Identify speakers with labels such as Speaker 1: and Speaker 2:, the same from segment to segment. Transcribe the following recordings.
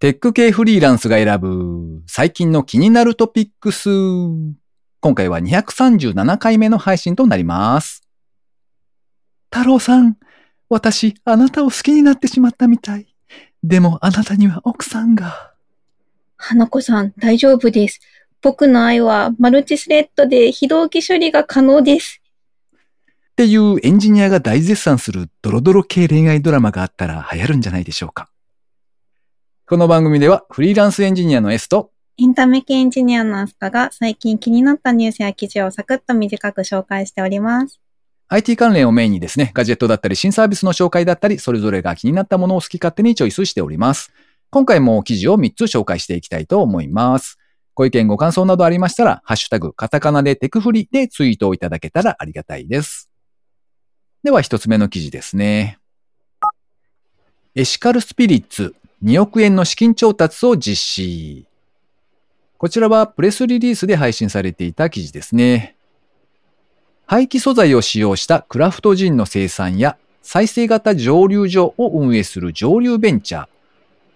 Speaker 1: テック系フリーランスが選ぶ最近の気になるトピックス。今回は237回目の配信となります。太郎さん、私、あなたを好きになってしまったみたい。でもあなたには奥さんが。
Speaker 2: 花子さん、大丈夫です。僕の愛はマルチスレッドで非同期処理が可能です。
Speaker 1: っていうエンジニアが大絶賛するドロドロ系恋愛ドラマがあったら流行るんじゃないでしょうか。この番組ではフリーランスエンジニアの S と
Speaker 2: エンタメ系エンジニアのアスカが最近気になったニュースや記事をサクッと短く紹介しております。
Speaker 1: IT 関連をメインにですね、ガジェットだったり新サービスの紹介だったり、それぞれが気になったものを好き勝手にチョイスしております。今回も記事を3つ紹介していきたいと思います。ご意見ご感想などありましたら、ハッシュタグ、カタカナでテクフリでツイートをいただけたらありがたいです。では一つ目の記事ですね。エシカルスピリッツ2億円の資金調達を実施。こちらはプレスリリースで配信されていた記事ですね。廃棄素材を使用したクラフトジンの生産や再生型蒸留所を運営する蒸留ベンチャー。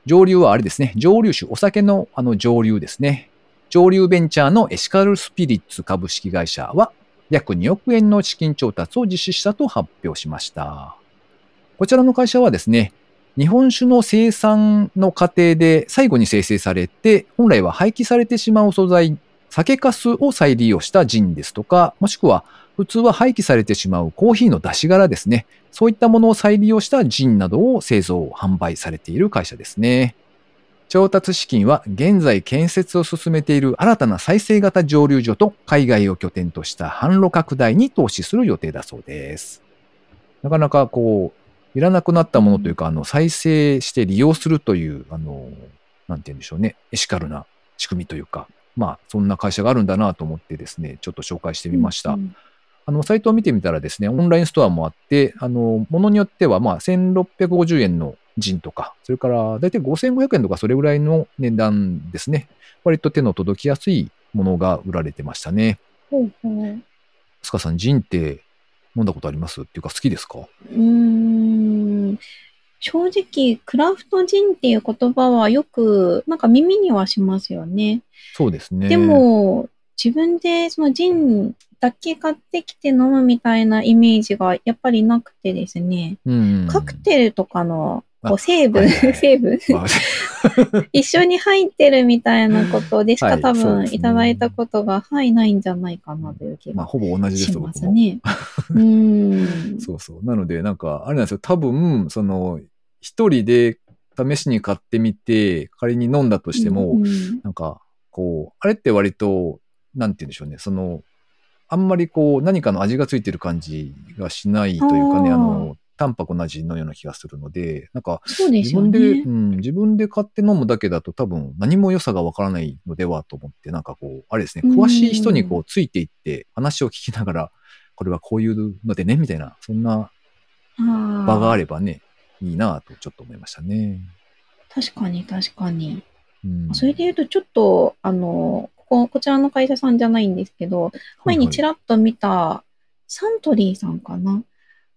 Speaker 1: 蒸留はあれですね。蒸留酒、お酒のあの蒸留ですね。蒸留ベンチャーのエシカルスピリッツ株式会社は約2億円の資金調達を実施したと発表しました。こちらの会社はですね、日本酒の生産の過程で最後に生成されて、本来は廃棄されてしまう素材、酒粕を再利用したジンですとか、もしくは普通は廃棄されてしまうコーヒーの出し殻ですね。そういったものを再利用したジンなどを製造、販売されている会社ですね。調達資金は現在建設を進めている新たな再生型蒸留所と海外を拠点とした販路拡大に投資する予定だそうです。なかなかこう、いらなくなったものというか、あの、再生して利用するという、あの、なんて言うんでしょうね、エシカルな仕組みというか、まあ、そんな会社があるんだなと思ってですね、ちょっと紹介してみました。
Speaker 2: うん
Speaker 1: あの、サイトを見てみたらですね、オンラインストアもあって、あの、ものによっては、まあ、1650円のジンとか、それから、だいたい5500円とか、それぐらいの値段ですね。割と手の届きやすいものが売られてましたね。
Speaker 2: ほうほう
Speaker 1: スカさん、ジンって飲んだことあります？っていうか、好きですか？
Speaker 2: うーん正直、クラフトジンっていう言葉はよく、なんか耳にはしますよね。
Speaker 1: そうですね。
Speaker 2: で、も、自分でそのジンだけ買ってきて飲むみたいなイメージがやっぱりなくてですね。
Speaker 1: うん。
Speaker 2: カクテルとかのこ
Speaker 1: あ
Speaker 2: う成分、
Speaker 1: はいはいはい
Speaker 2: 成分
Speaker 1: まあ
Speaker 2: 一緒に入ってるみたいなことでし
Speaker 1: はい
Speaker 2: か多分いただいたことが、はい、ないんじゃないかなという気
Speaker 1: まあ、
Speaker 2: が
Speaker 1: ほぼ同じです僕も。
Speaker 2: ますね。うーん。
Speaker 1: そうそう。なので、なんか、あれなんですよ。多分、その、一人で試しに買ってみて、仮に飲んだとしても、
Speaker 2: うんうん
Speaker 1: なんか、こう、あれって割と、なんて言うんでしょうね。その、あんまりこう、何かの味がついてる感じがしないというかね、
Speaker 2: あ
Speaker 1: の、淡白な味のような気がするので、なんか、自分で、
Speaker 2: ね
Speaker 1: う。ん、自分で買って飲むだけだと多分何も良さがわからないのではと思って、なんかこう、あれですね、
Speaker 2: うん
Speaker 1: 詳しい人にこう、ついていって話を聞きながら、これはこういうのでね、みたいな、そんな場があ
Speaker 2: る。
Speaker 1: ればね、いいなとちょっと思いましたね。
Speaker 2: 確かに確かに。
Speaker 1: うん、
Speaker 2: それで言うと、ちょっと、あの、ここ、こちらの会社さんじゃないんですけど、前にちらっと見た、サントリーさんかな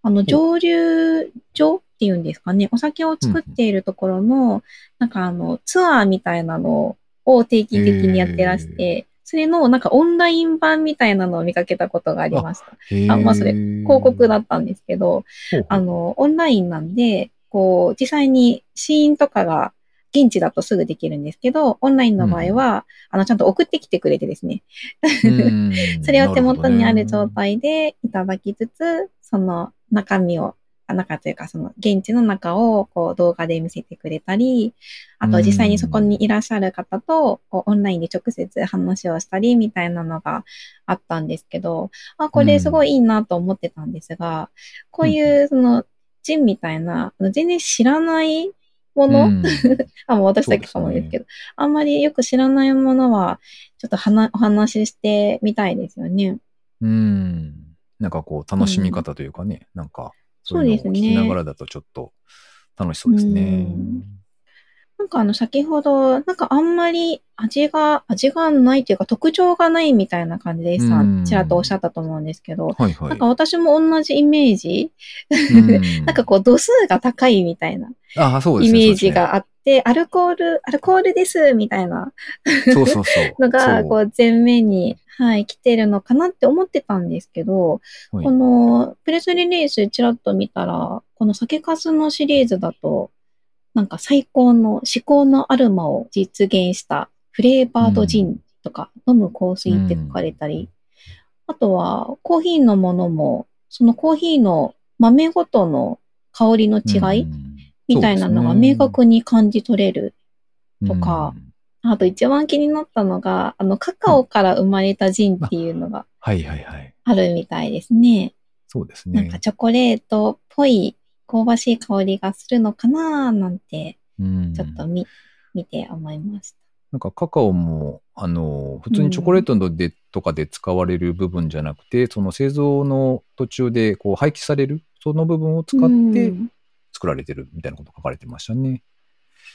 Speaker 2: あの、蒸留所っていうんですかね、お酒を作っているところの、なんかあの、ツアーみたいなのを定期的にやってらして、それのなんかオンライン版みたいなのを見かけたことがありました。あまあそれ広告だったんですけど、あの、オンラインなんで、こう、実際にシーンとかが現地だとすぐできるんですけど、オンラインの場合は、あの、ちゃんと送ってきてくれてですね。
Speaker 1: うん。
Speaker 2: それを手元にある状態でいただきつつ、その中身を、あ中というか、その現地の中をこう動画で見せてくれたり、あと実際にそこにいらっしゃる方とこうオンラインで直接話をしたりみたいなのがあったんですけど、あ、これすごいいいなと思ってたんですが、こういうそのジンみたいな、全然知らないもの、
Speaker 1: うん
Speaker 2: あ、もう私だけかもですけど、あんまりよく知らないものは、ちょっとお話ししてみたいですよね。
Speaker 1: うん。なんかこう、楽しみ方というかね、なんか、そういうのを聞
Speaker 2: そうですね
Speaker 1: きながらだとちょっと楽しそうですね。
Speaker 2: うんなんかあの、先ほど、なんかあんまり味が、味がないというか特徴がないみたいな感じで、さちらっとおっしゃったと思うんですけど、
Speaker 1: はいはい。
Speaker 2: なんか私も同じイメージ、
Speaker 1: うん。
Speaker 2: なんかこう度数が高いみたいなイ
Speaker 1: ね
Speaker 2: メージがあっって、アルコール、アルコールですみたいな。のが、こう、前面に、はい、来てるのかなって思ってたんですけど、
Speaker 1: はい。
Speaker 2: この、プレスリリースちらっと見たら、この酒粕のシリーズだと、なんか最高の至高のアルマを実現したフレーバードジンとか、飲む香水って書かれたり、あとはコーヒーのものも、そのコーヒーの豆ごとの香りの違い、
Speaker 1: うん
Speaker 2: みたいなのが明確に感じ取れる。とか
Speaker 1: うん
Speaker 2: あと一番気になったのが、あの、カカオから生まれたジンっていうのが
Speaker 1: はいはいはい。
Speaker 2: あるみたいですね。
Speaker 1: そうですね
Speaker 2: なんか。チョコレートっぽい香ばしい香りがするのかななんて、
Speaker 1: うん
Speaker 2: ちょっと見、見て思いました。
Speaker 1: なんかカカオも、あの、普通にチョコレートので、とかで使われる部分じゃなくて、その製造の途中でこう廃棄される、その部分を使って
Speaker 2: うん
Speaker 1: 作られてるみたいなこと書かれてましたね。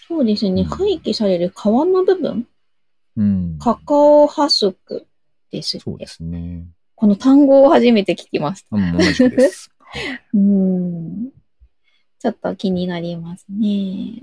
Speaker 2: そうですね。
Speaker 1: うん
Speaker 2: 廃棄される皮の部分？
Speaker 1: うん。
Speaker 2: カカオハスクです
Speaker 1: そうで。すね。
Speaker 2: この単語を初めて聞きました。
Speaker 1: うん、同じくです。はい
Speaker 2: うん。ちょっと気になりますね。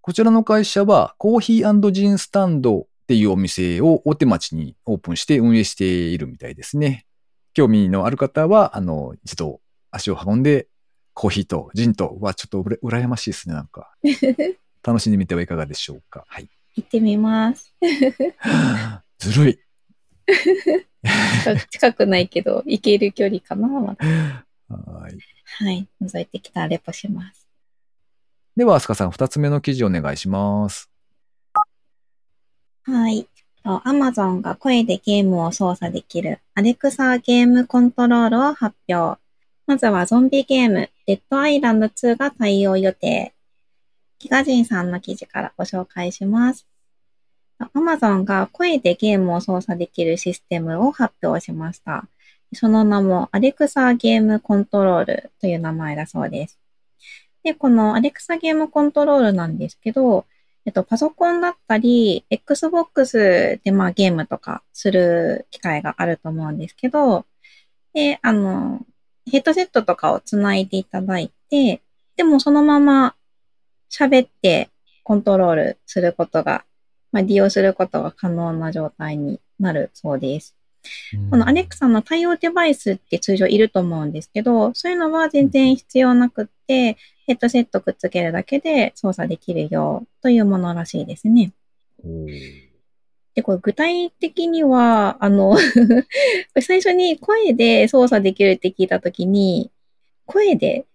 Speaker 1: こちらの会社は、コーヒージンスタンドっていうお店を大手町にオープンして運営しているみたいですね。興味のある方は、あの、一度足を運んで、コーヒーとジンとはちょっとうら羨ましいですね、なんか。楽しんでみてはいかがでしょうか。はい。
Speaker 2: 行ってみます。
Speaker 1: ずるい。
Speaker 2: 近くないけど、行ける距離かな。まだ
Speaker 1: はい。
Speaker 2: はい。覗いてきたらレポします。
Speaker 1: では、アスカさん、二つ目の記事お願いします。
Speaker 2: はい。アマゾンが声でゲームを操作できるアレクサゲームコントロールを発表。まずはゾンビゲーム、デッドアイランド2が対応予定。ギガジンさんの記事からご紹介します。アマゾンが声でゲームを操作できるシステムを発表しました。その名もアレクサゲームコントロールという名前だそうです。で、このアレクサゲームコントロールなんですけど、えっと、パソコンだったり、Xbox でまあゲームとかする機会があると思うんですけど、で、あの、ヘッドセットとかをつないでいただいて、でもそのまま喋ってコントロールすることが、まあ、利用することが可能な状態になるそうです。このアレクサの対応デバイスって通常いると思うんですけど、そういうのは全然必要なくって、ヘッドセットくっつけるだけで操作できるよというものらしいですね。で、これ具体的には、あの、最初に声で操作できるって聞いたときに、声で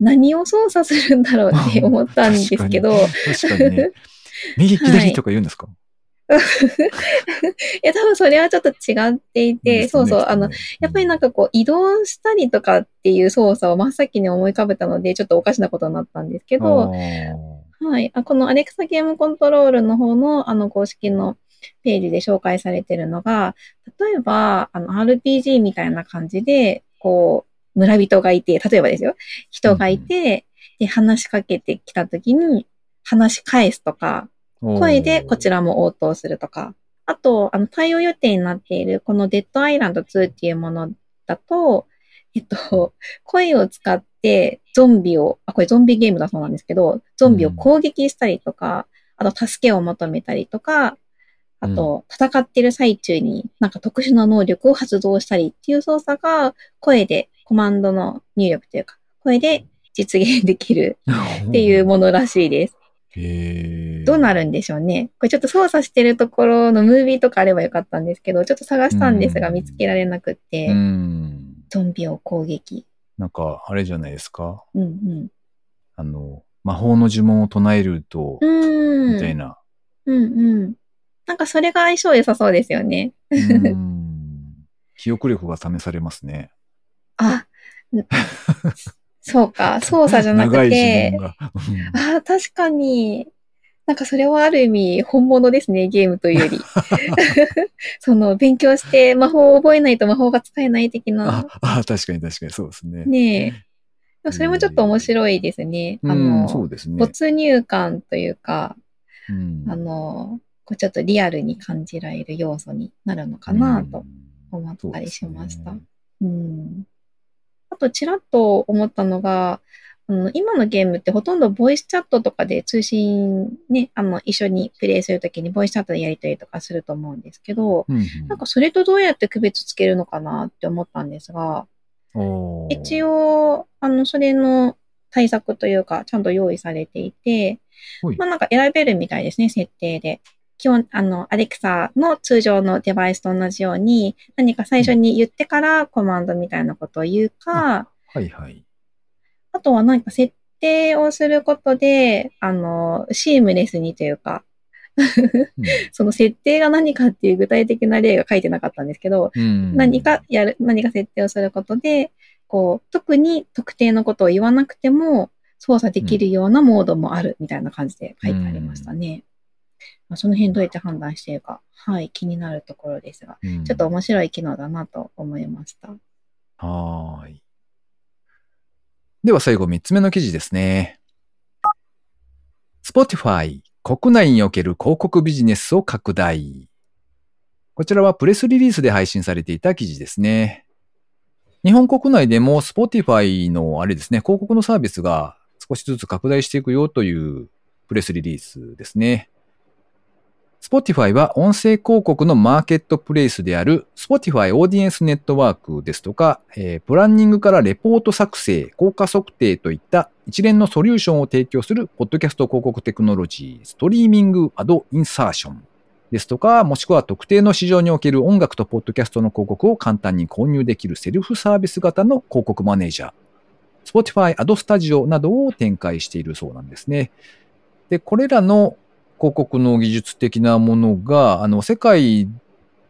Speaker 2: 何を操作するんだろうって思ったんですけど、
Speaker 1: 確かに。ね。右左とか言うんですか、
Speaker 2: い や、多分それはちょっと違っていて、
Speaker 1: ね
Speaker 2: そうそう、あの、、やっぱりなんかこう移動したりとかっていう操作を真っ先に思い浮かべたので、ちょっとおかしなことになったんですけ
Speaker 1: け
Speaker 2: ど、はい。あこのアレクサゲームコントロールの方のあの公式のページで紹介されてるのが、例えば、あの RPG みたいな感じで、こう、村人がいて、例えばですよ、人がいて、で、話しかけてきたときに、話し返すとか、声でこち
Speaker 1: ら。
Speaker 2: らも応答するとか、あと、あの、対応予定になっている、このデッドアイランド2っていうものだと、えっと、声を使ってゾンビを、あ、これゾンビゲームだそうなんですけど、ゾンビを攻撃したりとか、あと助けを求めたりとか、あと、戦ってる最中になんか特殊な能力を発動したりっていう操作が声で、コマンドの入力というか、声で実現できるっていうものらしいです。
Speaker 1: へー
Speaker 2: どうなるんでしょうね。これちょっと操作してるところのムービーとかあればよかったんですけど、ちょっと探したんですが
Speaker 1: うん
Speaker 2: 見つけられなくって、
Speaker 1: うん。
Speaker 2: ゾンビを攻撃。
Speaker 1: なんか、あれじゃないですか？
Speaker 2: うんうん。
Speaker 1: あの、魔法の呪文を唱えると。みたいな。
Speaker 2: うんうん。なんかそれが相性良さそうですよね。
Speaker 1: うん 記憶力が試されますね。
Speaker 2: あ、そうか。操作じゃなく
Speaker 1: 長い呪
Speaker 2: てあ確かに。なんかそれはある意味本物ですね、ゲームというより。その勉強して魔法を覚えないと魔法が使えない的な
Speaker 1: あ。あ、確かに確かにそうですね。
Speaker 2: ねえ。それもちょっと面白いですね。あ
Speaker 1: うん、
Speaker 2: の、
Speaker 1: そうですね。
Speaker 2: 没入感というか、
Speaker 1: うん
Speaker 2: あの、こうちょっとリアルに感じられる要素になるのかなと思ったりしました。
Speaker 1: そうですね
Speaker 2: うん。あと、ちらっと思ったのが、あの今のゲームってほとんどボイスチャットとかで通信ね、あの、一緒にプレイするときにボイスチャットでやり取りとかすると思うんですけど、
Speaker 1: うん
Speaker 2: なんかそれとどうやって区別つけるのかなって思ったんですが、
Speaker 1: うん、
Speaker 2: 一
Speaker 1: 応、
Speaker 2: 応、あの、それの対策というか、ちゃんと用意されていてまあなんか選べるみたいですね、設定で。基本、あの、アレクサの通常のデバイスと同じように、何か最初に言ってからコマンドみたいなことを言うか、
Speaker 1: はいはい。
Speaker 2: あとは何か設定をすることで、あの、シームレスにというか、その設定が何かっていう具体的な例が書いてなかったんですけど、
Speaker 1: うん
Speaker 2: 何かやる、何か設定をすることで、こう、特に特定のことを言わなくても操作できるようなモードもあるみたいな感じで書いてありましたね。まあ、その辺どうやって判断しているか、はい、気になるところですが、
Speaker 1: うん
Speaker 2: ちょっと面白い機能だなと思いました。
Speaker 1: はーい。では最後3つ目の記事ですね。Spotify 国内における広告ビジネスを拡大。こちらはプレスリリースで配信されていた記事ですね。日本国内でも Spotify のあれですね、広告のサービスが少しずつ拡大していくよというプレスリリースですね。Spotify は音声広告のマーケットプレイスである Spotify オーディエンスネットワークですとか、えープランニングからレポート作成、効果測定といった一連のソリューションを提供するポッドキャスト広告テクノロジー、ストリーミングアドインサーションですとか、もしくは特定の市場における音楽とポッドキャストの広告を簡単に購入できるセルフサービス型の広告マネージャー、Spotify アドスタジオなどを展開しているそうなんですね。で、これらの広告の技術的なものが、あの、世界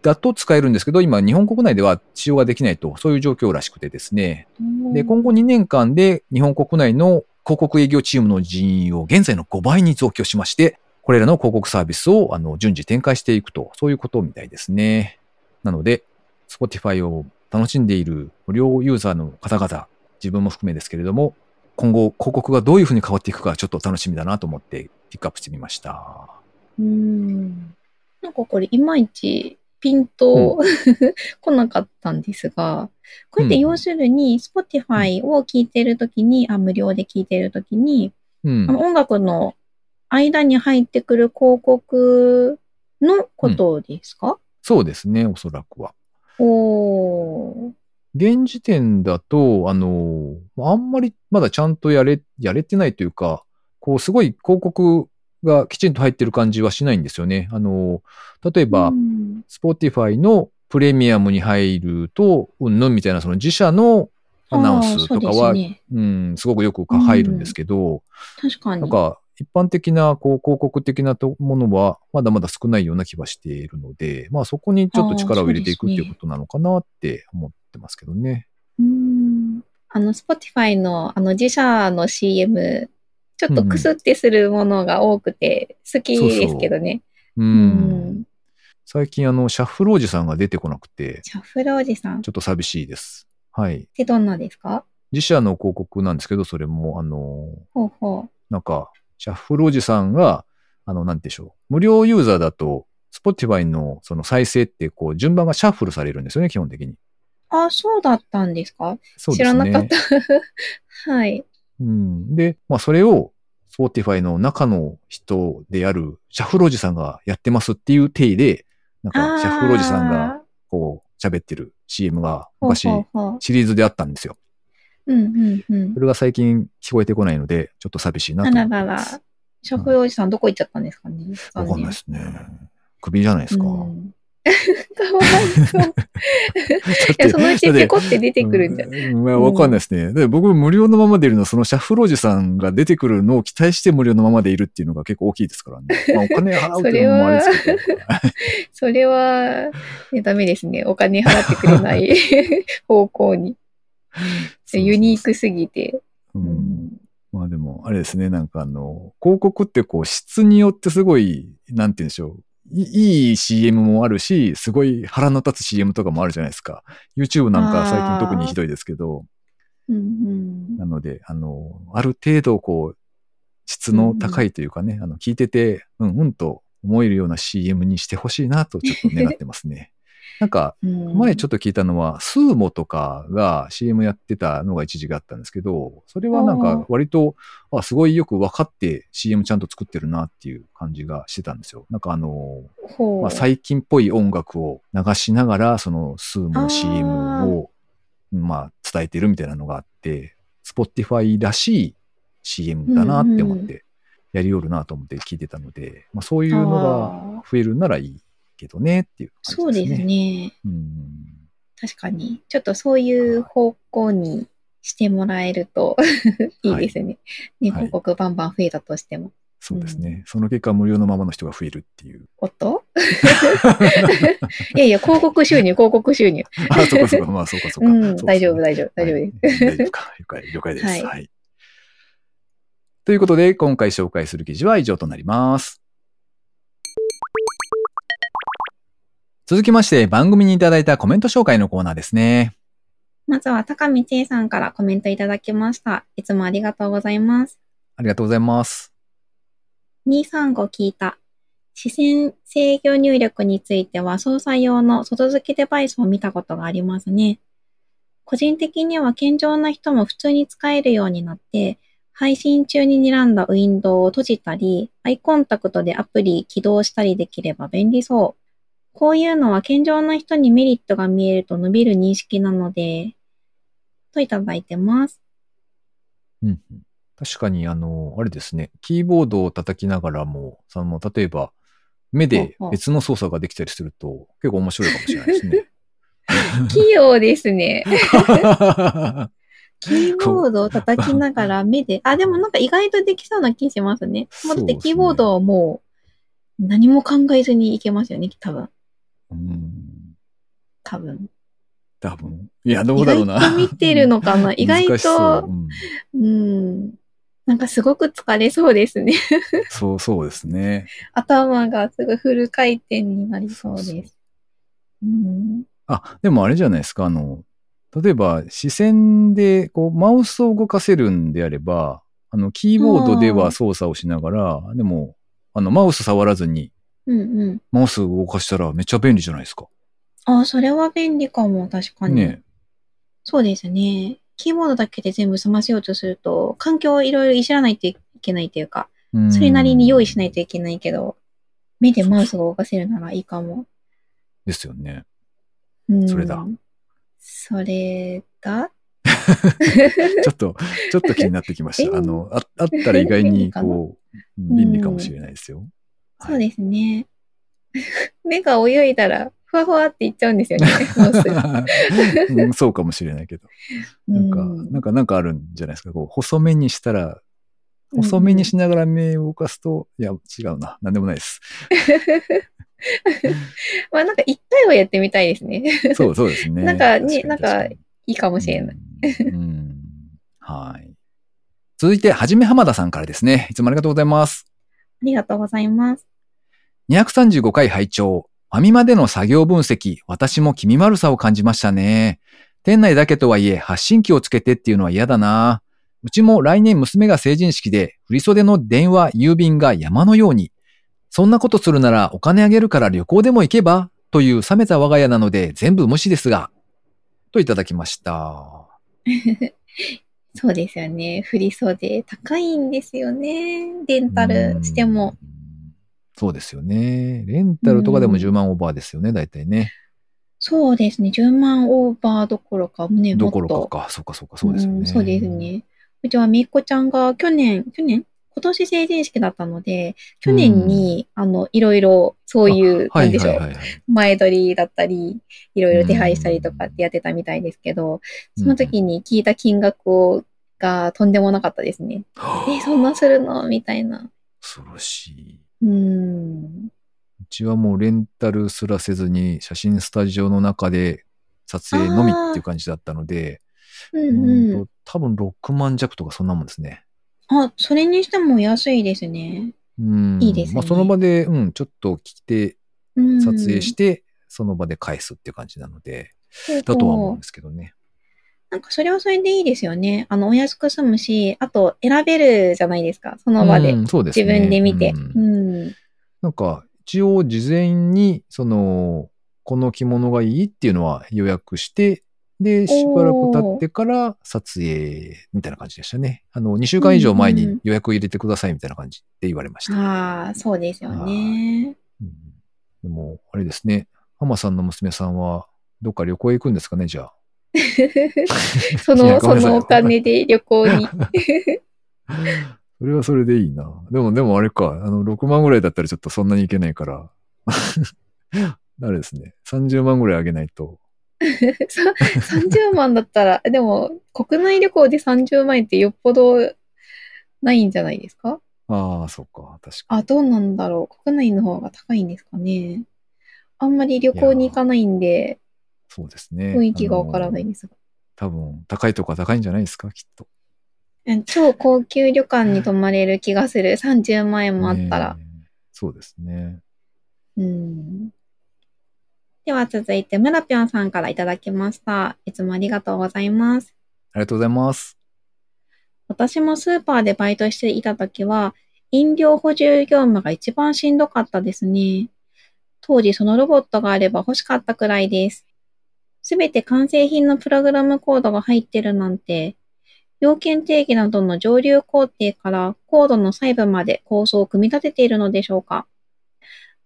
Speaker 1: だと使えるんですけど、今、日本国内では使用ができないと、そういう状況らしくてですね。で、今後2年間で日本国内の広告営業チームの人員を現在の5倍に増強しまして、これらの広告サービスをあの順次展開していくと、そういうことみたいですね。なので、Spotify を楽しんでいる無料ユーザーの方々、自分も含めですけれども、今後広告がどういうふうに変わっていくかちょっと楽しみだなと思ってピックアップしてみました。
Speaker 2: うーん。なんかこれ、いまいちピンと、来なかったんですが、これって要するに、Spotify を聞いてるときに、あ、無料で聞いてるときに、
Speaker 1: うん
Speaker 2: あ。の音楽の間に入ってくる広告のことですか、
Speaker 1: そうですね、おそらくは。
Speaker 2: おー。
Speaker 1: 現時点だと、あの、あんまりまだちゃんとやれ、やれてないというか、こう、すごい広告がきちんと入ってる感じはしないんですよね。あの、例えば
Speaker 2: う、ん
Speaker 1: Spotify のプレミアムに入ると、うんぬんみたいなその自社のアナウンスとかは、
Speaker 2: うね。
Speaker 1: うん、すごくよく入るんですけど、
Speaker 2: 確かに。
Speaker 1: なんか、一般的な、こう、広告的なとものは、まだまだ少ないような気はしているので、まあそこにちょっと力を入れていくっていうことなのかなって思ってますけどね。
Speaker 2: うーんあの、Spotify のあの自社の CM、ちょっとクスってするものが多くて好きですけどね。
Speaker 1: う。
Speaker 2: うん
Speaker 1: 最近、あの、シャッフルおじさんが出てこなくて、
Speaker 2: シャッフルおじさんっ
Speaker 1: ちょっと寂しいです。はい。
Speaker 2: てどんなですか？
Speaker 1: 自社の広告なんですけど、それも、あの、
Speaker 2: ほうほう。
Speaker 1: なんか、シャッフルおじさんが、あの、なんてでしょう。無料ユーザーだと、Spotify のその再生って、こう、順番がシャッフルされるんですよね、基本的に。
Speaker 2: あ、そうだったんですか？
Speaker 1: そうですね。
Speaker 2: 知らなかった。はい。
Speaker 1: うん。で、まあ、それを、Spotify の中の人である、シャッフルおじさんがやってますっていう体で、なんか、シャッフルおじさんが、こう、喋ってる CM が昔。シリーズであったんですよ。
Speaker 2: うんうんうん
Speaker 1: そ。れが最近聞こえてこないので、ちょっと寂しいなと
Speaker 2: あ
Speaker 1: 思ってます。
Speaker 2: ららら。シャッフルおじさんどこ行っちゃったんですかね
Speaker 1: わかんないですね。首じゃないですか？
Speaker 2: うんかわいそう。いや、そのうちペコって出てくるんじゃない？
Speaker 1: うんまあわかんないですね。で僕、無料のままでいるのは、そのシャッフルおじさんが出てくるのを期待して無料のままでいるっていうのが結構大きいですからね。まあ、お金払うっていうのもあれですけど。
Speaker 2: それは、ね、ダメですね。お金払ってくれない 方向に。ユニークすぎて。
Speaker 1: う。
Speaker 2: うんん
Speaker 1: まあでも、あれですね、なんかあの、広告ってこう質によってすごい、なんて言うんでしょう。いいい CM もあるし、すごい腹の立つ CM とかもあるじゃないですか。YouTube なんか最近特にひどいですけど、
Speaker 2: うんうん
Speaker 1: なので、あの、ある程度こう、質の高いというかね、あの、聞いてて、うんうんと思えるような CM にしてほしいなとちょっと願ってますね。なんか、
Speaker 2: うん。
Speaker 1: 前ちょっと聞いたのは、スーモとかが CM やってたのが一時があったんですけど、それはなんか割と、あ、すごいよく分かって CM ちゃんと作ってるなっていう感じがしてたんですよ。なんかあの。まあ、最近っぽい音楽を流しながら、そのスーモの CM を、まあ、伝えてるみたいなのがあって、Spotify らしい CM だなって思っ
Speaker 2: うん
Speaker 1: て、やりよるなと思って聞いてたので、まあ、そういうのが増えるならいいけどねっていう感じ
Speaker 2: そうです
Speaker 1: ね。
Speaker 2: ね。
Speaker 1: うん
Speaker 2: 確かに。ちょっとそういう方向にしてもらえると いいですね。ね、
Speaker 1: はい
Speaker 2: 広告バンバン増えたとしても。
Speaker 1: そうですね。その結果、無料のままの人が増えるっていう。
Speaker 2: おっと？いやいや、広告収入、広告収入。
Speaker 1: あ、そうかそうか、まあそうかそうか。
Speaker 2: うん、大丈夫、大丈夫、大丈夫です。
Speaker 1: はい大丈夫か。了解、了解です。
Speaker 2: はい
Speaker 1: はい。ということで、今回紹介する記事は以上となります。続きまして、番組にいただいたコメント紹介のコーナーですね。
Speaker 2: まずは、高見千恵さんからコメントいただきました。いつもありがとうございます。
Speaker 1: ありがとうございます。
Speaker 2: 235聞いた。視線制御入力については操作用の外付けデバイスを見たことがありますね。個人的には健常な人も普通に使えるようになって、配信中に睨んだウィンドウを閉じたり、アイコンタクトでアプリ起動したりできれば便利そう。こういうのは健常な人にメリットが見えると伸びる認識なので、といただいてます。
Speaker 1: うんうん確かに、あの、あれですね、キーボードを叩きながらも、その、例えば、目で別の操作ができたりすると、結構面白いかもしれないですね。
Speaker 2: 器用ですね。キーボードを叩きながら目で、あ、でもなんか意外とできそうな気しますね。もうだってキーボードはもう何も考えずにいけますよね、多分。
Speaker 1: うん
Speaker 2: 多分。
Speaker 1: 多分。いや、どうだろうな。
Speaker 2: 意外と見てるのかな 意外と、
Speaker 1: うん
Speaker 2: うん。なんかすごく疲れそうですね。
Speaker 1: そう、そうですね。
Speaker 2: 頭がすぐフル回転になりそう
Speaker 1: そうそう
Speaker 2: です。うん。
Speaker 1: あ、でもあれじゃないですか。あの、例えば視線でこうマウスを動かせるんであれば、あの、キーボードでは操作をしながら、でも、あの、マウス触らずに、
Speaker 2: うんうん。
Speaker 1: マウスを動かしたらめっちゃ便利じゃないですか。
Speaker 2: あ、それは便利かも、確かに。
Speaker 1: ね
Speaker 2: そうですね。キーボードだけで全部済ませようとすると、環境をいろいろいじらないといけないというか、
Speaker 1: うん
Speaker 2: それなりに用意しないといけないけど、目でマウスが動かせるならいいかも。
Speaker 1: ですよね。
Speaker 2: うん
Speaker 1: それだ。
Speaker 2: それが
Speaker 1: ちょっと、ちょっと気になってきました。
Speaker 2: 便
Speaker 1: あの、ああったら意外にこう、うん便利かもしれないですよ。
Speaker 2: そうですね。目が泳いだら、ふわふわっていっちゃうんですよね。
Speaker 1: うんそうかもしれないけど。なんか、
Speaker 2: うん
Speaker 1: なんか、なんかあるんじゃないですか。こう、細めにしたら、細めにしながら目を動かすと、いや、違うな。なんでもないです。
Speaker 2: まあなんか一回はやってみたいですね。
Speaker 1: そう、そうですね。
Speaker 2: なんか
Speaker 1: に
Speaker 2: なんかいいかもしれない。
Speaker 1: はい。続いて、はじめ浜田さんからですね。いつもありがとうございます。
Speaker 2: ありがとうございます。
Speaker 1: 235回拝聴ファミマでの作業分析、私も気味悪さを感じましたね。店内だけとはいえ発信機をつけてっていうのは嫌だな。うちも来年娘が成人式で、振袖の電話、郵便が山のように。そんなことするならお金あげるから旅行でも行けば？という冷めた我が家なので全部無視ですが。といただきました。
Speaker 2: そうですよね。振り袖高いんですよね。レンタルしても。
Speaker 1: うん。そうですよね。レンタルとかでも
Speaker 2: うん
Speaker 1: 10万オーバーですよね、大体ね。
Speaker 2: そうですね。10万オーバーどころか、ね、も
Speaker 1: ど
Speaker 2: っと。
Speaker 1: ころかか。そうか、そうか、そうですよね。
Speaker 2: んそうですね。うちはみっこちゃんが去年、去年？今年成人式だったので、去年に、あの、いろいろ、そういう、
Speaker 1: は
Speaker 2: なんでしょう、
Speaker 1: いはいはいはい。
Speaker 2: 前撮りだったり、いろいろ手配したりとかってやってたみたいですけど、その時に聞いた金額をがとんでもなかったですね。え、そんなするの？みたいな。
Speaker 1: 恐ろしい。
Speaker 2: うーん。
Speaker 1: うちはもうレンタルすらせずに写真スタジオの中で撮影のみっていう感じだったので、
Speaker 2: うん
Speaker 1: う
Speaker 2: うん
Speaker 1: んと多分6万弱とかそんなもんですね。
Speaker 2: あ、それにしても安いですね。
Speaker 1: うん
Speaker 2: いいですね
Speaker 1: まあ、その場で、うん、ちょっと来て
Speaker 2: うん、
Speaker 1: 撮影して、その場で返すっていう感じなので、だとは思うんですけどね。
Speaker 2: なんかそれはそれでいいですよね。あの、お安く済むし、あと選べるじゃないですか、その場で。
Speaker 1: うんそうです
Speaker 2: 自
Speaker 1: ね。
Speaker 2: 分で見て。
Speaker 1: うん
Speaker 2: うん。
Speaker 1: なんか、一応事前に、その、この着物がいいっていうのは予約して、で、しばらく経ってから撮影みたいな感じでしたね。あの、2週間以上前に予約入れてくださいみたいな感じで言われました。
Speaker 2: ああ、そうですよね。
Speaker 1: うんでも、あれですね。浜さんの娘さんは、どっか旅行へ行くんですかね、じゃあ。
Speaker 2: その、そのお金で旅行に。
Speaker 1: それはそれでいいな。でも、でもあれか。あの、6万ぐらいだったらちょっとそんなにいけないから。あれですね。30万ぐらいあげないと。
Speaker 2: さ30万だったら、でも、国内旅行で30万円ってよっぽどないんじゃないですか？
Speaker 1: ああ、そうか。確か
Speaker 2: あ、どうなんだろう。国内の方が高いんですかね。あんまり旅行に行かないんで、
Speaker 1: そうですね。
Speaker 2: 雰囲気がわからない
Speaker 1: あの
Speaker 2: ですが。
Speaker 1: 多分、高いとこは高いんじゃないですか、きっと。
Speaker 2: うん超高級旅館に泊まれる気がする。30万円もあったら。
Speaker 1: そうですね。
Speaker 2: うん。では続いて、村ぴょんさんからいただきました。いつもありがとうございます。
Speaker 1: ありがとうございます。
Speaker 2: 私もスーパーでバイトしていた時は、飲料補充業務が一番しんどかったですね。当時そのロボットがあれば欲しかったくらいです。すべて完成品のプログラムコードが入ってるなんて、要件定義などの上流工程からコードの細部まで構想を組み立てているのでしょうか？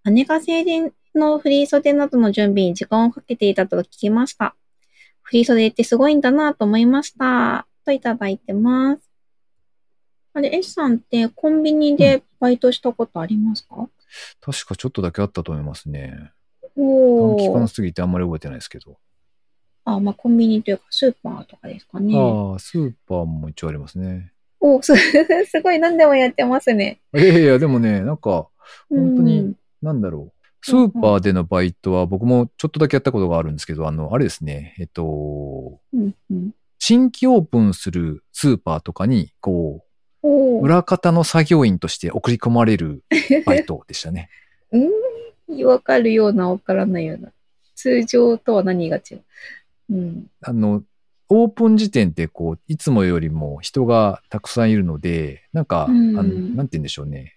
Speaker 2: 姉が静電のフリー袖などの準備に時間をかけていたと聞きました。フリー袖ってすごいんだなと思いました。といただいてます。あれ、S さんってコンビニでバイトしたことありますか、
Speaker 1: 確かちょっとだけあったと思いますね。
Speaker 2: おー。
Speaker 1: 短期間すぎてあんまり覚えてないですけど。
Speaker 2: あ、まあコンビニというかスーパーとかですかね。
Speaker 1: ああ、スーパーも一応ありますね。
Speaker 2: おす、すごい何でもやってますね。
Speaker 1: いやいや、でもね、なんか、本当に
Speaker 2: うん
Speaker 1: なんだろう。スーパーでのバイトは僕もちょっとだけやったことがあるんですけど、あの、あれですね、えっと、
Speaker 2: うんうん。
Speaker 1: 新規オープンするスーパーとかに、こう、裏方の作業員として送り込まれる バイトでしたね。
Speaker 2: うんわかるような、わからないような。通常とは何が違う？うん。
Speaker 1: あの、オープン時点ってこう、いつもよりも人がたくさんいるので、なんか、
Speaker 2: うん
Speaker 1: あのなんて言うんでしょうね。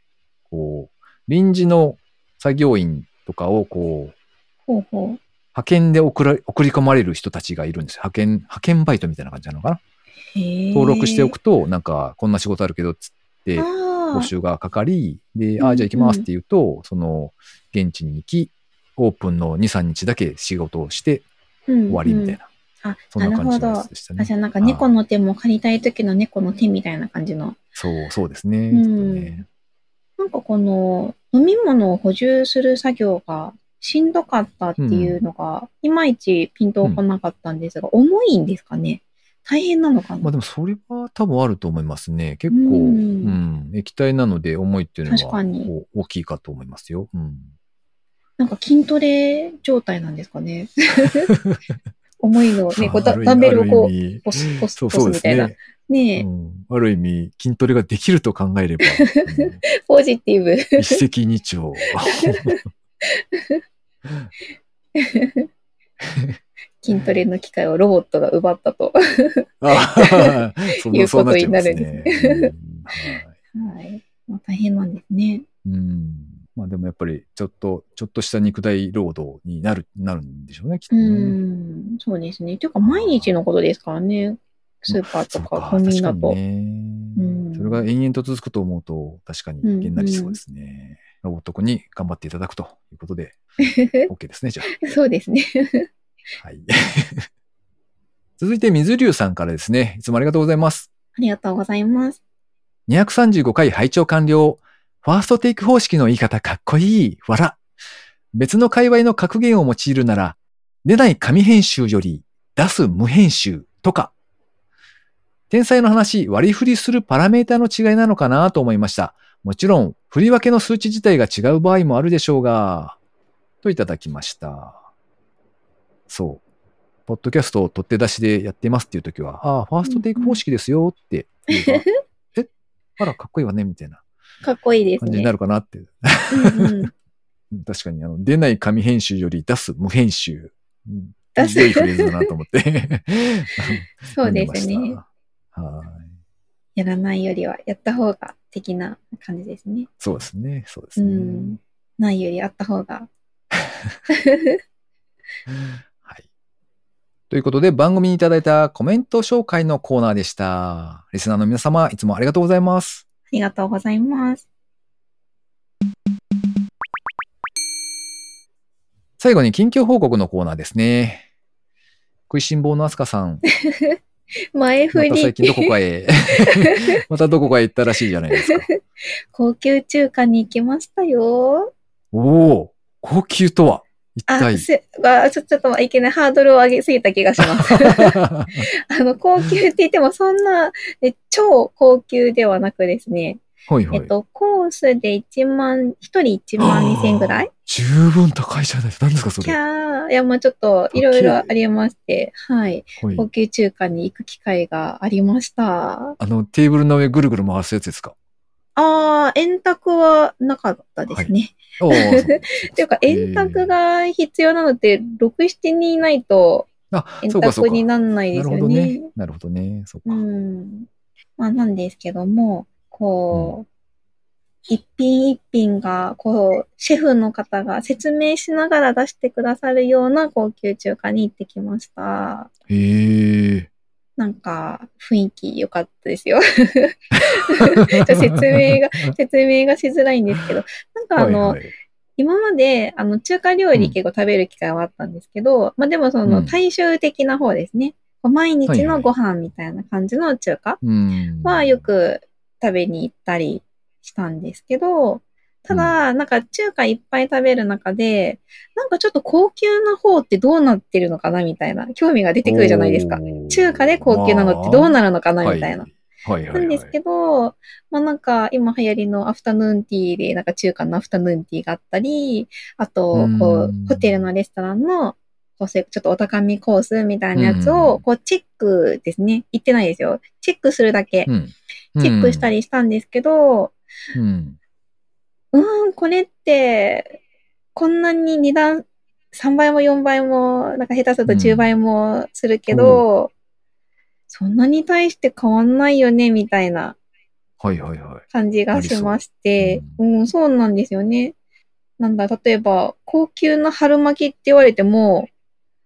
Speaker 1: こう、臨時の作業員とかをこう、
Speaker 2: ほうほう。
Speaker 1: 派遣で送ら送り込まれる人たちがいるんですよ。派遣、派遣バイトみたいな感じなのかな
Speaker 2: へ
Speaker 1: 登録してお
Speaker 2: く
Speaker 1: くと、なんか、こんな仕事あるけど、つって、募
Speaker 2: あ
Speaker 1: 集がかかり、で、
Speaker 2: うん
Speaker 1: ああ、じゃあ行きますって言うと、その、現地に行き、オープンの2、3日だけ仕事をして
Speaker 2: あ、終
Speaker 1: 終わりみたいな、
Speaker 2: あ、
Speaker 1: そんな
Speaker 2: なるほど
Speaker 1: 感じ。でしたね。
Speaker 2: あ、じゃあなんか猫の手も借りたい時の猫の手みたいな感じの。
Speaker 1: そう、そうですね。
Speaker 2: なんかこの飲み物を補充する作業がしんどかったっていうのが、いまいちピンとこなかったんですが、重いんですかね？大変なのかな、
Speaker 1: まあでもそれは多分あると思いますね。結構、
Speaker 2: う
Speaker 1: うんん、液体なので重いっていうのは大きいかと思いますよ。うん。
Speaker 2: なんか筋トレ状態なんですかね 重いのをね、こうダンベルをこう、ポスポスポスみたいな。。ねえ、
Speaker 1: うん、ある意味、筋トレができると考えれば、う ん
Speaker 2: ポジティブ。
Speaker 1: 一石二鳥。
Speaker 2: 筋トレの機会をロボットが奪ったと。いうことになるん
Speaker 1: ね。
Speaker 2: です
Speaker 1: うんはい
Speaker 2: はい。まあ、大変なんですね。
Speaker 1: うん。まあでもやっぱり、ちょっと、ちょっとした肉体労働になる、なるんでしょうね、きっと
Speaker 2: う
Speaker 1: ね。
Speaker 2: ん、そうですね。というか、毎日のことですからね。スーパーとかコンビニだと。
Speaker 1: それが延々と続くと思うと、確かに
Speaker 2: うん
Speaker 1: 危険になりそうですね。ロボット君に頑張っていただくということで、OK ですね、じゃ
Speaker 2: そうですね。
Speaker 1: あ。はい。続いて、水流さんからですね。いつもありがとうございます。
Speaker 2: ありがとうございます。
Speaker 1: 235回拝聴完了。ファーストテイク方式の言い方かっこいい。わら。別の界隈の格言を用いるなら、出ない紙編集より出す無編集とか。天才の話、割り振りするパラメータの違いなのかなと思いました。もちろん、振り分けの数値自体が違う場合もあるでしょうが、といただきました。そう。ポッドキャストを取って出しでやってますっていう時は、ああ、ファーストテイク方式ですよってえあら、かっこいいわね、みたいな
Speaker 2: かっこいいですね。
Speaker 1: 感じになるかなって。
Speaker 2: うんうん
Speaker 1: 確かに、あの、出ない紙編集より出す無編集。うん
Speaker 2: 出す
Speaker 1: 良いフレーズだなと思って。
Speaker 2: そうですね。
Speaker 1: はい。
Speaker 2: やらないよりはやった方が的な感じですね。
Speaker 1: そうですね。そうで
Speaker 2: う
Speaker 1: すね。
Speaker 2: ん。ないよりあった方が。
Speaker 1: はい。ということで、番組にいただいたコメント紹介のコーナーでした。リスナーの皆様、いつもありがとうございます。
Speaker 2: ありがとうございます。
Speaker 1: 最後に近況報告のコーナーですね。食いしん坊のアスカさん、
Speaker 2: 前振り
Speaker 1: また最、近どこかへ、またどこかへ行ったらしいじゃないですか。
Speaker 2: 高級中華に行きましたよ。
Speaker 1: おお高級とは一
Speaker 2: あ、
Speaker 1: 体。
Speaker 2: す、わちょ、ちょっといけない。ハードルを上げすぎた気がします。あの、高級って言ってもそんな、ね超高級ではなくですね、
Speaker 1: はいはい。
Speaker 2: えっと、コースで1万、1人1万2000円ぐらい？
Speaker 1: 十分高いじゃないですか。何ですか、そ
Speaker 2: キ
Speaker 1: れ。
Speaker 2: ャー。いや、まあちょっと、いろいろありまして、はい。
Speaker 1: はい
Speaker 2: 高級中華に行く機会がありました。
Speaker 1: あの、テーブルの上ぐるぐる回すやつですか？
Speaker 2: あー、円卓はなかったですね。
Speaker 1: おおそう
Speaker 2: っていうか、円卓が必要なのって、6、7人いないと、
Speaker 1: あ、
Speaker 2: 円。卓にならない
Speaker 1: なるほど
Speaker 2: ですよね。
Speaker 1: ね。なるほどね。そっか。
Speaker 2: うん。まあ、なんですけども、こう、一品一品が、こう、シェフの方が説明しながら出してくださるような高級中華に行ってきました。
Speaker 1: へえ。
Speaker 2: なんか、雰囲気良かったですよ。説明が、説明がしづらいんですけど、なんかあの、
Speaker 1: はいはい
Speaker 2: 今まで、あの、中華料理結構食べる機会はあったんですけど、まあでもその、
Speaker 1: うん
Speaker 2: 大衆的な方ですね。こう毎日のご飯みたいな感じの中華
Speaker 1: うん。
Speaker 2: はよく食べに行ったりしたんですけど、ただ、なんか中華いっぱい食べる中で、なんかちょっと高級な方ってどうなってるのかなみたいな興味が出てくるじゃないですか。中華で高級なのってどうなるのかなみたいな。。なんですけど、まあなんか今流行りのアフタヌーンティーで、なんか中華のアフタヌーンティーがあったり、あと、こ
Speaker 1: う
Speaker 2: う、
Speaker 1: ん
Speaker 2: ホテルのレストランの、こうそういうちょっとお高みコースみたいなやつ
Speaker 1: う
Speaker 2: を、
Speaker 1: ん
Speaker 2: こうチェックですね。行ってないですよ。チェックするだけ。
Speaker 1: うん。
Speaker 2: チェックしたりしたんですけど、
Speaker 1: うん。
Speaker 2: うーん、これって、こんなに値段、3倍も4倍も、なんか下手すると10倍もするけど、そんなに対して変わんないよね、みたいな
Speaker 1: はいはいは
Speaker 2: 感じがしまして、うん、そうなんですよね。なんだ、例えば、高級な春巻きって言われても、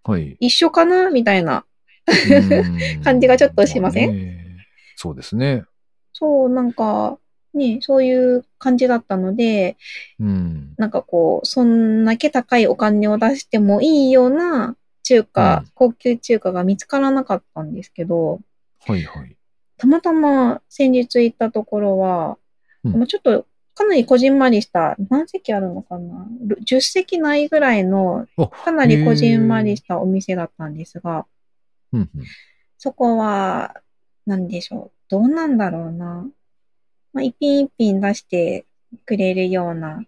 Speaker 1: い。はい。
Speaker 2: 一緒かなみたいな。
Speaker 1: うん
Speaker 2: 感じがちょっとしません？
Speaker 1: あねそうですね。
Speaker 2: そう、なんか、ね、そういう感じだったので、
Speaker 1: うん。
Speaker 2: なんかこう、そんだけ高いお金を出してもいいような中華、
Speaker 1: うん
Speaker 2: 高級中華が見つからなかったんですけど、
Speaker 1: はいはい。
Speaker 2: たまたま先日行ったところは、
Speaker 1: うん
Speaker 2: まあちょっとかなりこじんまりした、何席あるのかな ?10 席ないぐらいの、
Speaker 1: あ
Speaker 2: かなりこじんまりしたお店だったんですが、
Speaker 1: うんうん
Speaker 2: そこは、なんでしょう？どうなんだろうな？まあ、一品一品出してくれるような、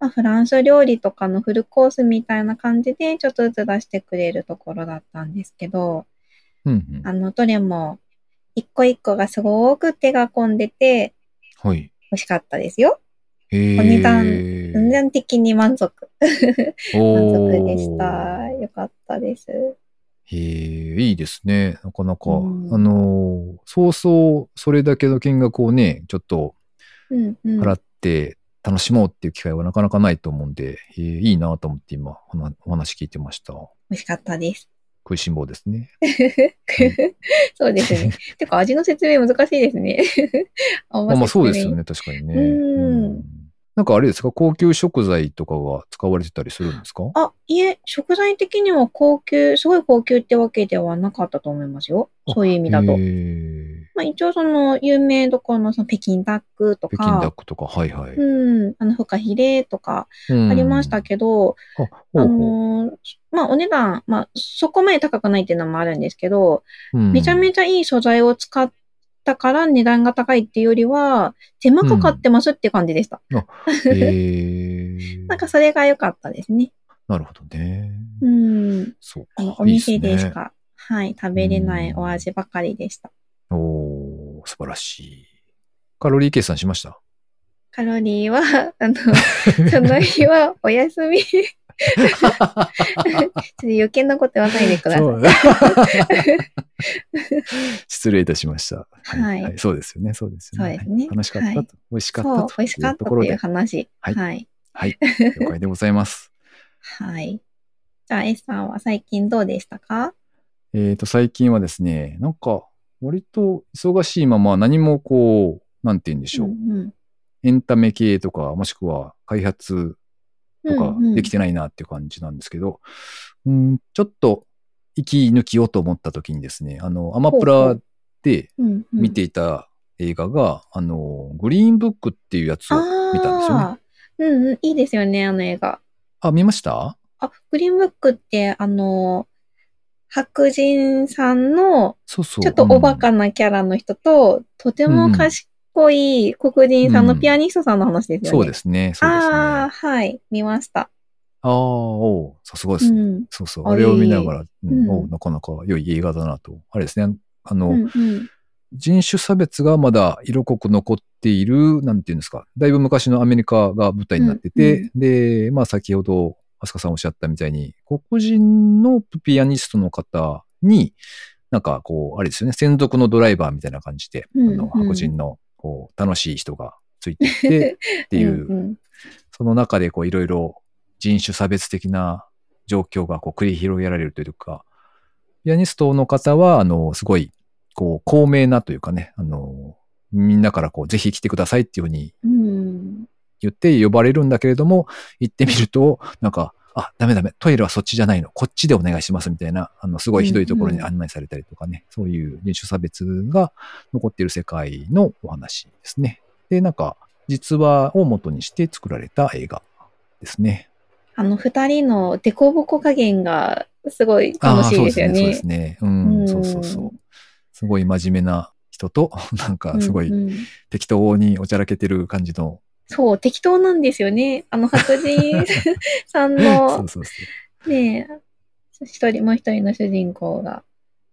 Speaker 2: まあ、フランス料理とかのフルコースみたいな感じでちょっとずつ出してくれるところだったんですけど、
Speaker 1: うんうん
Speaker 2: あの、どれも一個一個がすごく手が込んでて
Speaker 1: はい。
Speaker 2: 美味しかったですよ。お値段全然的に満足。満足でした。よかったです。
Speaker 1: へえ、いいですね。なかなか。
Speaker 2: うん
Speaker 1: あのー、そうそう、それだけの金額をね、ちょっと
Speaker 2: うんうん。
Speaker 1: 払って楽しもうっていう機会はなかなかないと思うんで、へえいいなと思って今、お話聞いてました。
Speaker 2: 美味しかったです。
Speaker 1: 食いしん坊ですね。
Speaker 2: そうですね。てか、味の説明難しいですね。あん
Speaker 1: まあまあそうですよね、確かにね。
Speaker 2: うん
Speaker 1: なんかあれですか、高級食材とかが使われてたりするんですか？
Speaker 2: あ、いえ、食材的には高級、すごい高級ってわけではなかったと思いますよ。そういう意味だと。まあ一応その、有名どころのその北京ダックと
Speaker 1: 北京ダッ
Speaker 2: か、
Speaker 1: クとか、はいはい。
Speaker 2: うん、あの、フカヒレとか
Speaker 1: うん。
Speaker 2: ありましたけど、
Speaker 1: うほう。
Speaker 2: のーまあお値段、まあそこまで高くないっていうのもあるんですけど、
Speaker 1: うん。
Speaker 2: めちゃめちゃいい素材を使ったから値段が高いっていうよりは、手間かかってますって感じでした。
Speaker 1: へー
Speaker 2: なんかそれが良かったですね。
Speaker 1: なるほどね。
Speaker 2: うん。
Speaker 1: そう
Speaker 2: あの
Speaker 1: か。
Speaker 2: お店で
Speaker 1: いいっすね
Speaker 2: しか、はい、食べれないお味ばかりでした。
Speaker 1: おー素晴らしい。カロリー計算しました？
Speaker 2: カロリーは、あの、その日はお休み。ちょっと余計なこと言わないでください。
Speaker 1: 失礼いたしました。
Speaker 2: はい
Speaker 1: そうですよね。そうですよね。
Speaker 2: そうですね
Speaker 1: はい楽しかったと、
Speaker 2: はい
Speaker 1: 美味しかったと、
Speaker 2: 美味しかった
Speaker 1: と
Speaker 2: いう。話。
Speaker 1: はい
Speaker 2: はい。
Speaker 1: はい。了解でございます。
Speaker 2: はい。じゃあ S さんは最近どうでしたか？
Speaker 1: えっ、と、最近はですね、なんか、割と忙しいまま何もこう、なんて言うんでしょう。
Speaker 2: うんうん
Speaker 1: エンタメ系とか、もしくは開発とか
Speaker 2: うんうん
Speaker 1: できてないなっていう感じなんですけど、うんちょっと息抜きようと思った時にですね、あの、アマプラで
Speaker 2: うんうん
Speaker 1: 見ていた映画が、あの、グリーンブックっていうやつを見たんですよね。
Speaker 2: うんうん、いいですよね、あの映画。
Speaker 1: あ、見ました？
Speaker 2: あ、グリーンブックって、あの、白人さんの、
Speaker 1: そうそう。
Speaker 2: ちょっとおバカなキャラの人と、とても賢い黒人さんのピアニストさんの話ですよね。
Speaker 1: そうですね。そうですね。
Speaker 2: ああ、
Speaker 1: あ
Speaker 2: はい、見ました。
Speaker 1: あー、おうさすがですね。
Speaker 2: うん。
Speaker 1: そうそう。
Speaker 2: あれ
Speaker 1: を見ながら、うん
Speaker 2: うん
Speaker 1: おうなかなか良い映画だなと。あれですね。あの、
Speaker 2: うんうん。
Speaker 1: 人種差別がまだ色濃く残っている、なんていうんですか。だいぶ昔のアメリカが舞台になってて、
Speaker 2: うん
Speaker 1: で、まあ先ほど、アスカさんおっしゃったみたいに、黒人のピアニストの方に、なんかこう、あれですよね、専属のドライバーみたいな感じで、
Speaker 2: うん
Speaker 1: あの
Speaker 2: うん
Speaker 1: 白人のこう楽しい人がついてきて っていう、
Speaker 2: うんうん
Speaker 1: その中でこういろいろ人種差別的な状況がこう繰り広げられるというか、ピアニストの方は、あの、すごい、こう、高名なというかね、あの、みんなからこう、ぜひ来てくださいっていうふうに
Speaker 2: うん。
Speaker 1: 言って呼ばれるんだけれども、行ってみると、なんか、あ、ダメダメ、トイレはそっちじゃないの、こっちでお願いしますみたいな、あの、すごいひどいところに案内されたりとかね、そういう人種差別が残っている世界のお話ですね。で、なんか、実話を元にして作られた映画ですね。
Speaker 2: あの二人のデコボコ加減がすごい楽しいですよ
Speaker 1: あーそう
Speaker 2: ね。
Speaker 1: ですね。そうですね。うん、
Speaker 2: うん
Speaker 1: そうそうそう。すごい真面目な人と、なんかすごい
Speaker 2: うんうん
Speaker 1: 適当におちゃらけてる感じの。
Speaker 2: そう、適当なんですよね。あの白人さん
Speaker 1: そ
Speaker 2: の
Speaker 1: う、そうそ
Speaker 2: ねえ、一人、もう一人の主人公が、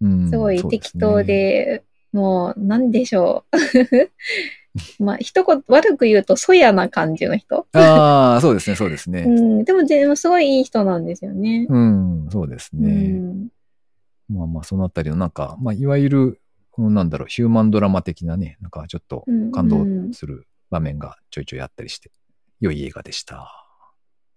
Speaker 1: う。うん
Speaker 2: すごい適当。で、もう、なんでしょう。まあ、一言、悪く言うと、そやな感じの人。
Speaker 1: ああ、そうですね、そうですね。
Speaker 2: うん、でも、でもすごいいい人なんですよね。
Speaker 1: うん、そうです
Speaker 2: う
Speaker 1: ね。
Speaker 2: ん。
Speaker 1: まあまあ、そのあたりのなんか、まあ、いわゆる、うんなんだろう、ヒューマンドラマ的なね、なんかちょっと感動する場面がちょいちょいあったりして、良い映画でした。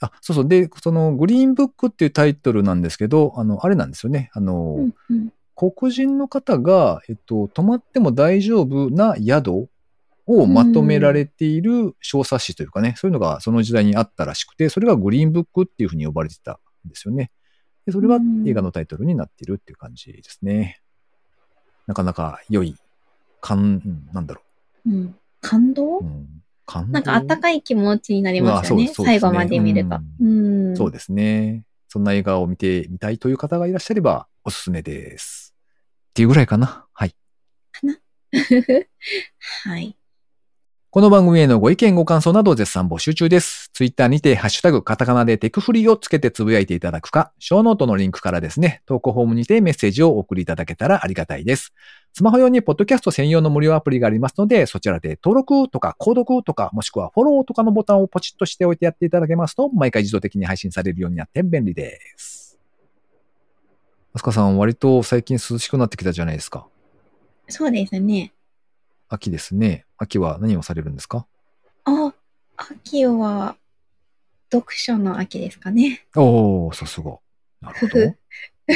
Speaker 1: あ、そうそう。で、その、グリーンブックっていうタイトルなんですけど、あの、あれなんですよね。あの、
Speaker 2: うんうん
Speaker 1: 黒人の方が、えっと、泊まっても大丈夫な宿をまとめられている小冊子というかね、そういうのがその時代にあったらしくて、それがグリーンブックっていうふうに呼ばれてたんですよね。で、それが
Speaker 2: うん
Speaker 1: 映画のタイトルになっているっていう感じですね。なかなか良い、感、うんなんだろ
Speaker 2: うん。感動？
Speaker 1: う。うん、感動？
Speaker 2: なんかあったかい気持ちになりますよね。
Speaker 1: ね
Speaker 2: 最後まで見ると。うん。
Speaker 1: そうですね。そんな映画を見てみたいという方がいらっしゃればおすすめです。っていうぐらいかな。はい。
Speaker 2: はい。
Speaker 1: この番組へのご意見ご感想など絶賛募集中です。ツイッターにてハッシュタグカタカナでテクフリーをつけてつぶやいていただくか、ショーノートのリンクからですね、投稿フォームにてメッセージをお送りいただけたらありがたいです。スマホ用にポッドキャスト専用の無料アプリがありますので、そちらで登録とか購読とか、もしくはフォローとかのボタンをポチッとしておいてやっていただけますと、毎回自動的に配信されるようになって便利です。あすかさん、割と最近涼しくなってきたじゃないですか。
Speaker 2: そうですね。
Speaker 1: 秋ですね。秋は何をされるんですか？
Speaker 2: あ、秋は、読書の秋ですかね。
Speaker 1: おー、さすが。なるほど。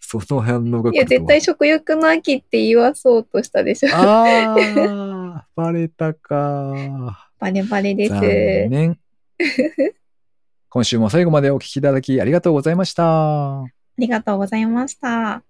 Speaker 1: その反応が
Speaker 2: いや、絶対食欲の秋って言わそうとしたでしょ。
Speaker 1: あー、バレたか。
Speaker 2: バレバレです。
Speaker 1: 残念。今週も最後までお聞きいただきありがとうございました。
Speaker 2: ありがとうございました。